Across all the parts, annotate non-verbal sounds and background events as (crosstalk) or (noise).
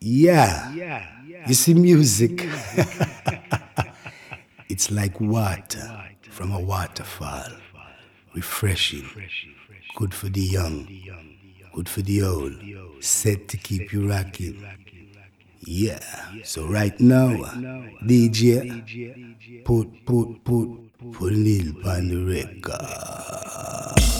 Yeah. You see, music, (laughs) it's like water from a waterfall. Refreshing. Good for the young. Good for the old. Set to keep you rocking. Yeah. So right now, uh, DJ, put, put, put, put Lil on the record.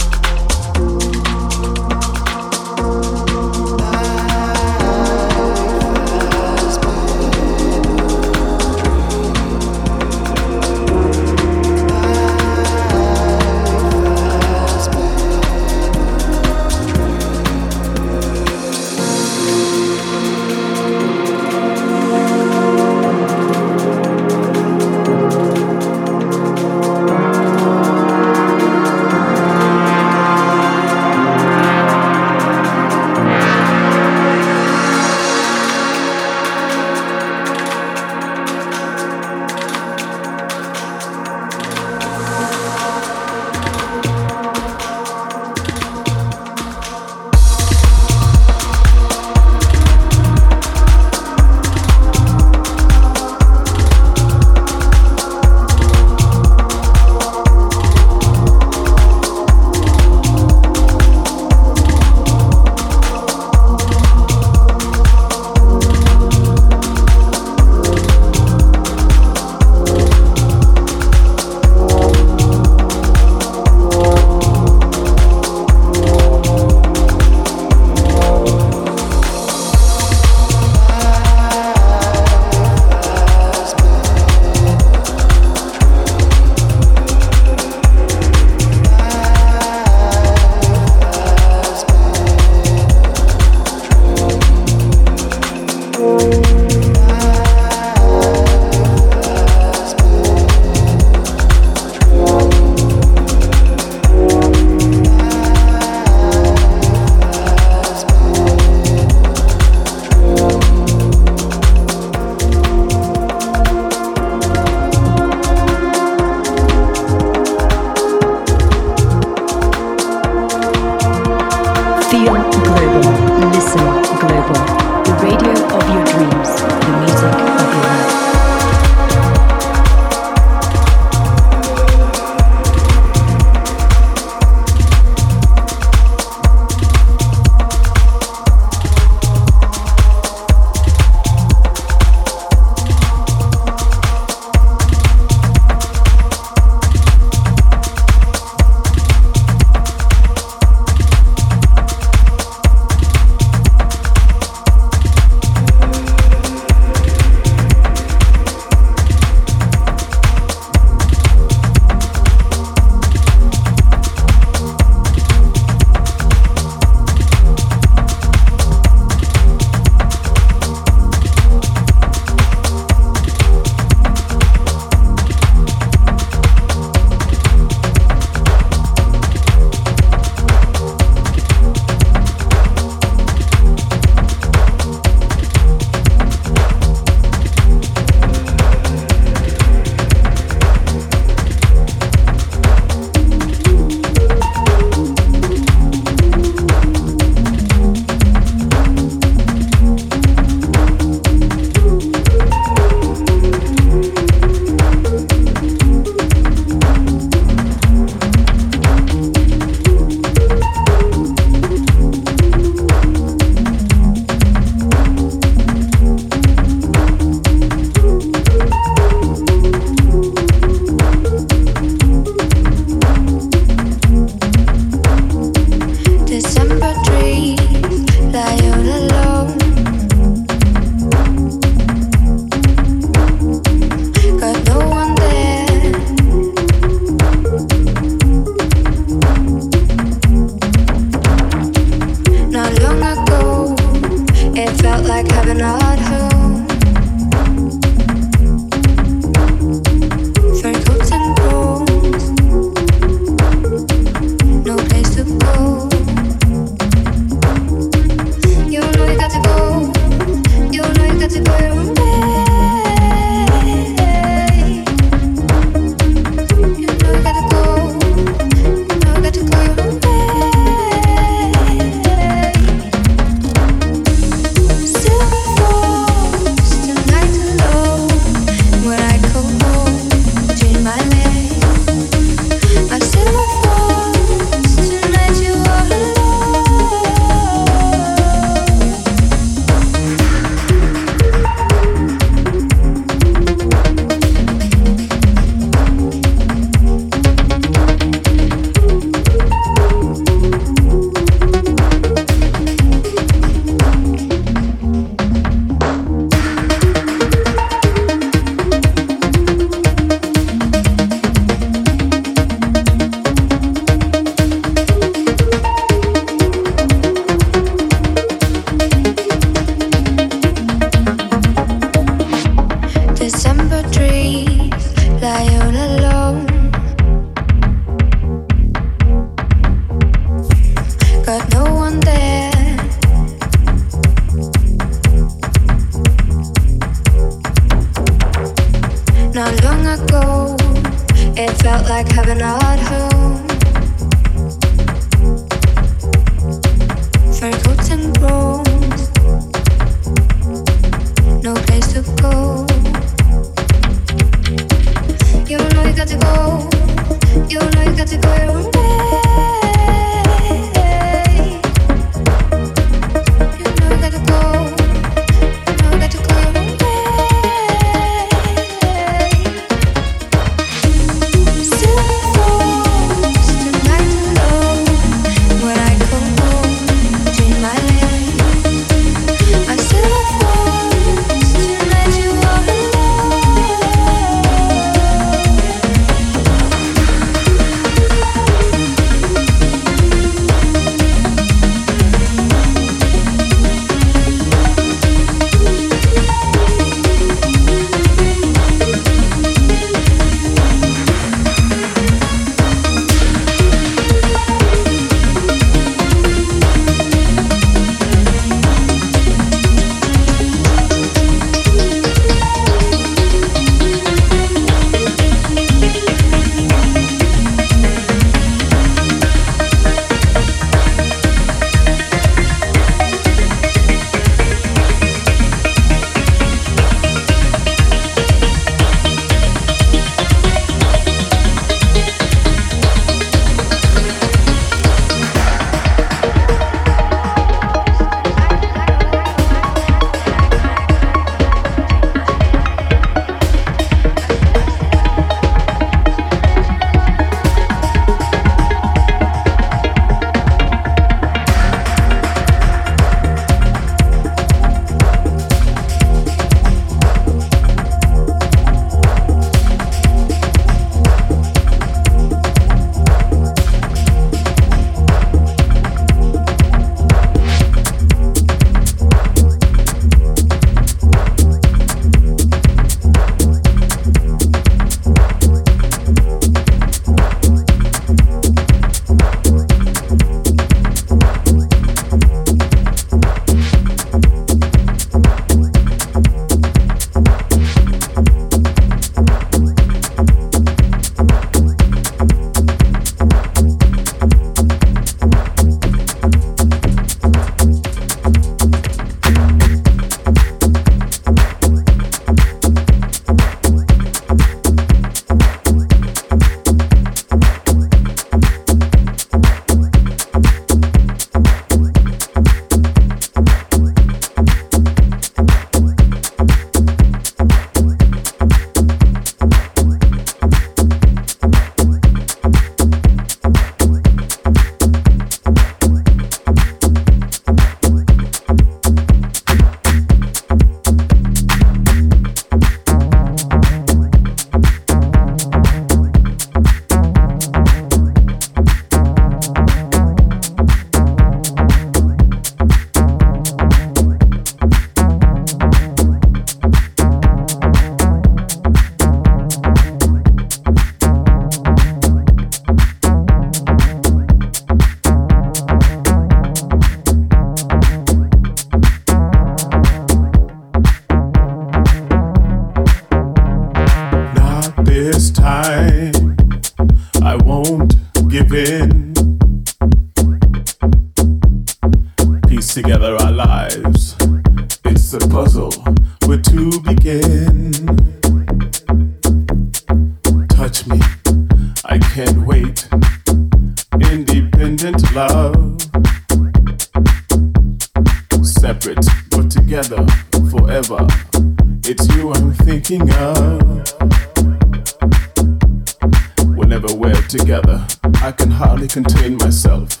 Together, I can hardly contain myself.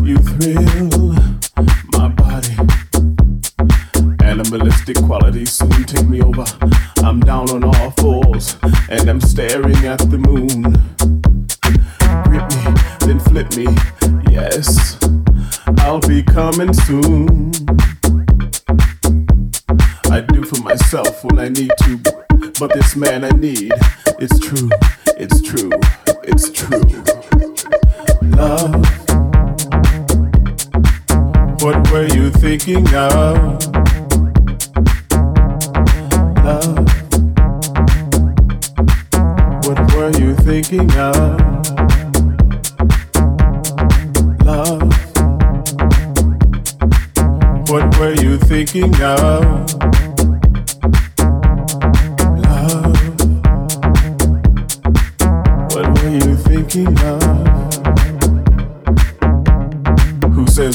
You thrill my body. Animalistic qualities soon take me over. I'm down on all fours and I'm staring at the moon. Grip me, then flip me. Yes, I'll be coming soon. I do for myself when I need to, but this man I need, it's true, it's true, it's true. Love, what were you thinking of? Love, what were you thinking of? Love, what were you thinking of?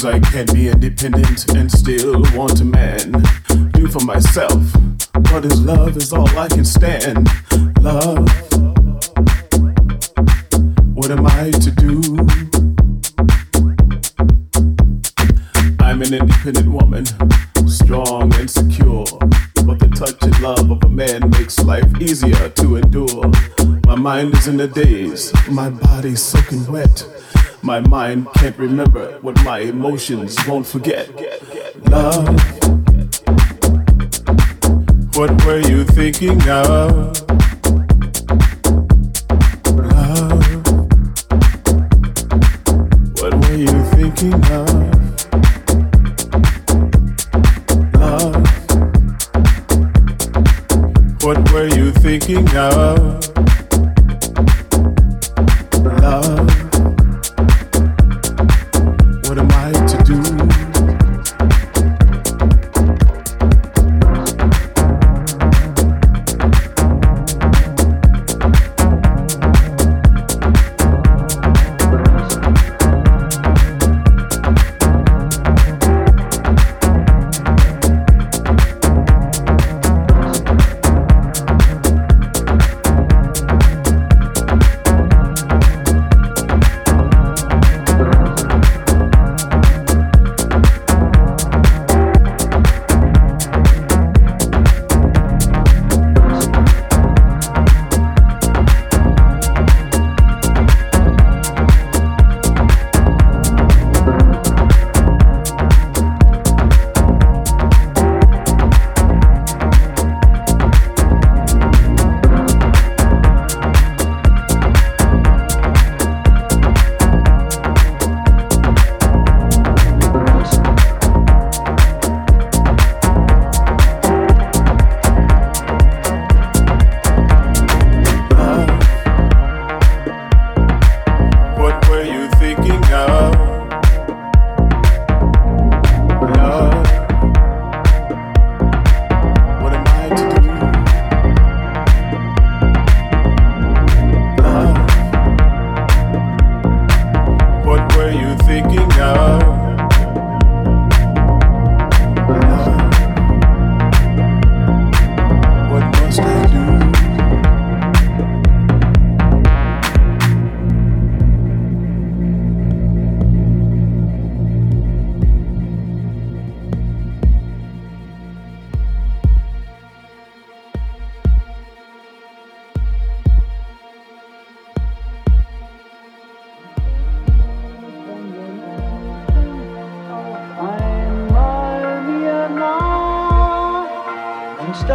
I can be independent and still want a man? Do for myself, but his love is all I can stand. Love, what am I to do? I'm an independent woman, strong and secure. But the touch and love of a man makes life easier to endure. My mind is in a daze, my body's soaking wet. My mind can't remember what my emotions won't forget. Love, what were you thinking of? Love, what were you thinking of? Love, what were you thinking of?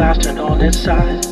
clasped on its side.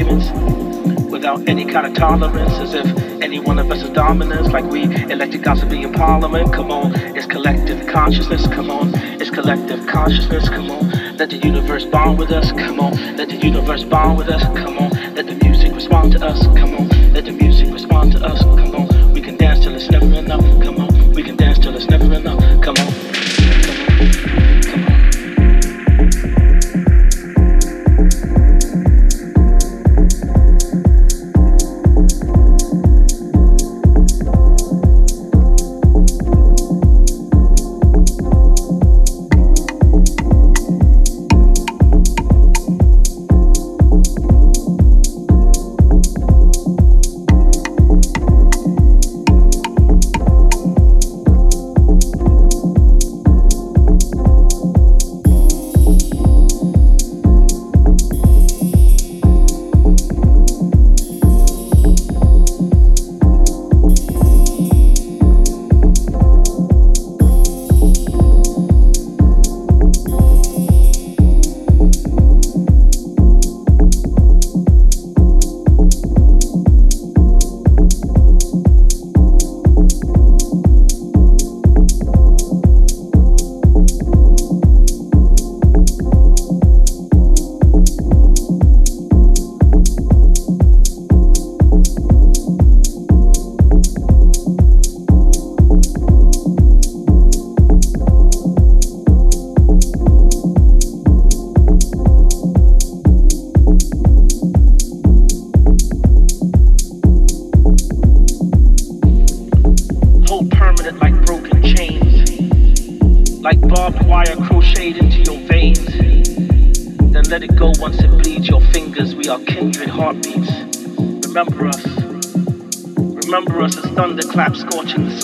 arguments without any kind of tolerance, as if any one of us is dominant, like we elected council be in parliament. Come on, it's collective consciousness. Come on, it's collective consciousness. Come on, let the universe bond with us. Come on, let the universe bond with us. Come on, let the music respond to us. Come on.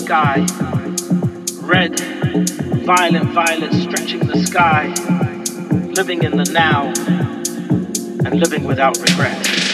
Sky. Red, violent violet stretching the sky. Living in the now and living without regret.